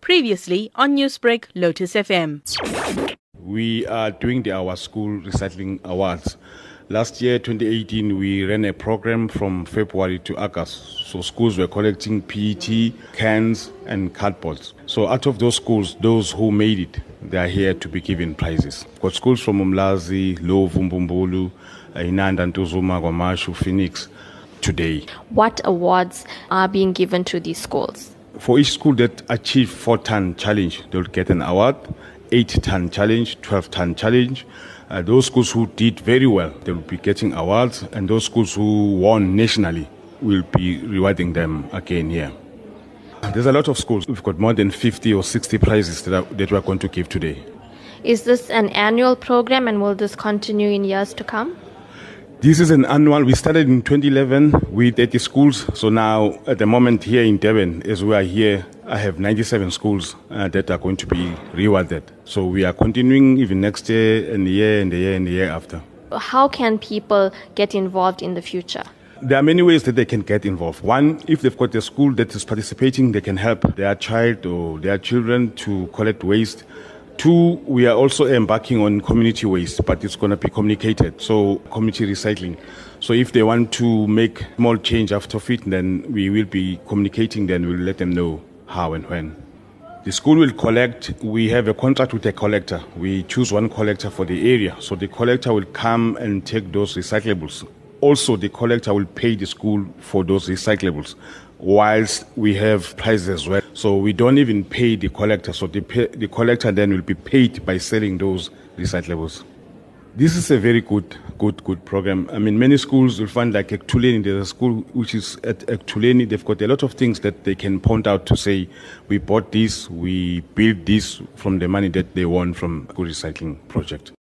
Previously on Newsbreak, Lotus FM. We are doing the Our School Recycling Awards. Last year, 2018, we ran a program from February to August. So schools were collecting PET, cans, and cardboards. So out of those schools, those who made it, they are here to be given prizes. We've got schools from Umlazi, Lovu, Mbumbulu, Inanda, Ntuzuma, Kwamashu, Phoenix today. What awards are being given to these schools? For each school that achieved four ton challenge, they'll get an award. Eight ton challenge, 12 ton challenge. Uh, those schools who did very well, they will be getting awards, and those schools who won nationally will be rewarding them again here. There's a lot of schools. We've got more than 50 or 60 prizes that, are, that we're going to give today. Is this an annual program and will this continue in years to come? This is an annual. We started in 2011 with 80 schools. So now, at the moment here in Durban, as we are here, I have 97 schools uh, that are going to be rewarded. So we are continuing even next year and the year and the year and the year after. How can people get involved in the future? There are many ways that they can get involved. One, if they've got a school that is participating, they can help their child or their children to collect waste. Two, we are also embarking on community waste, but it's going to be communicated. So, community recycling. So, if they want to make small change after it, then we will be communicating, then we'll let them know how and when. The school will collect, we have a contract with a collector. We choose one collector for the area. So, the collector will come and take those recyclables. Also, the collector will pay the school for those recyclables whilst we have prices as well. So we don't even pay the collector. So the, pay, the collector then will be paid by selling those recyclables. This is a very good, good, good program. I mean, many schools will find like Ektuleni, there's a school which is at Ektuleni, they've got a lot of things that they can point out to say, we bought this, we built this from the money that they won from good recycling project.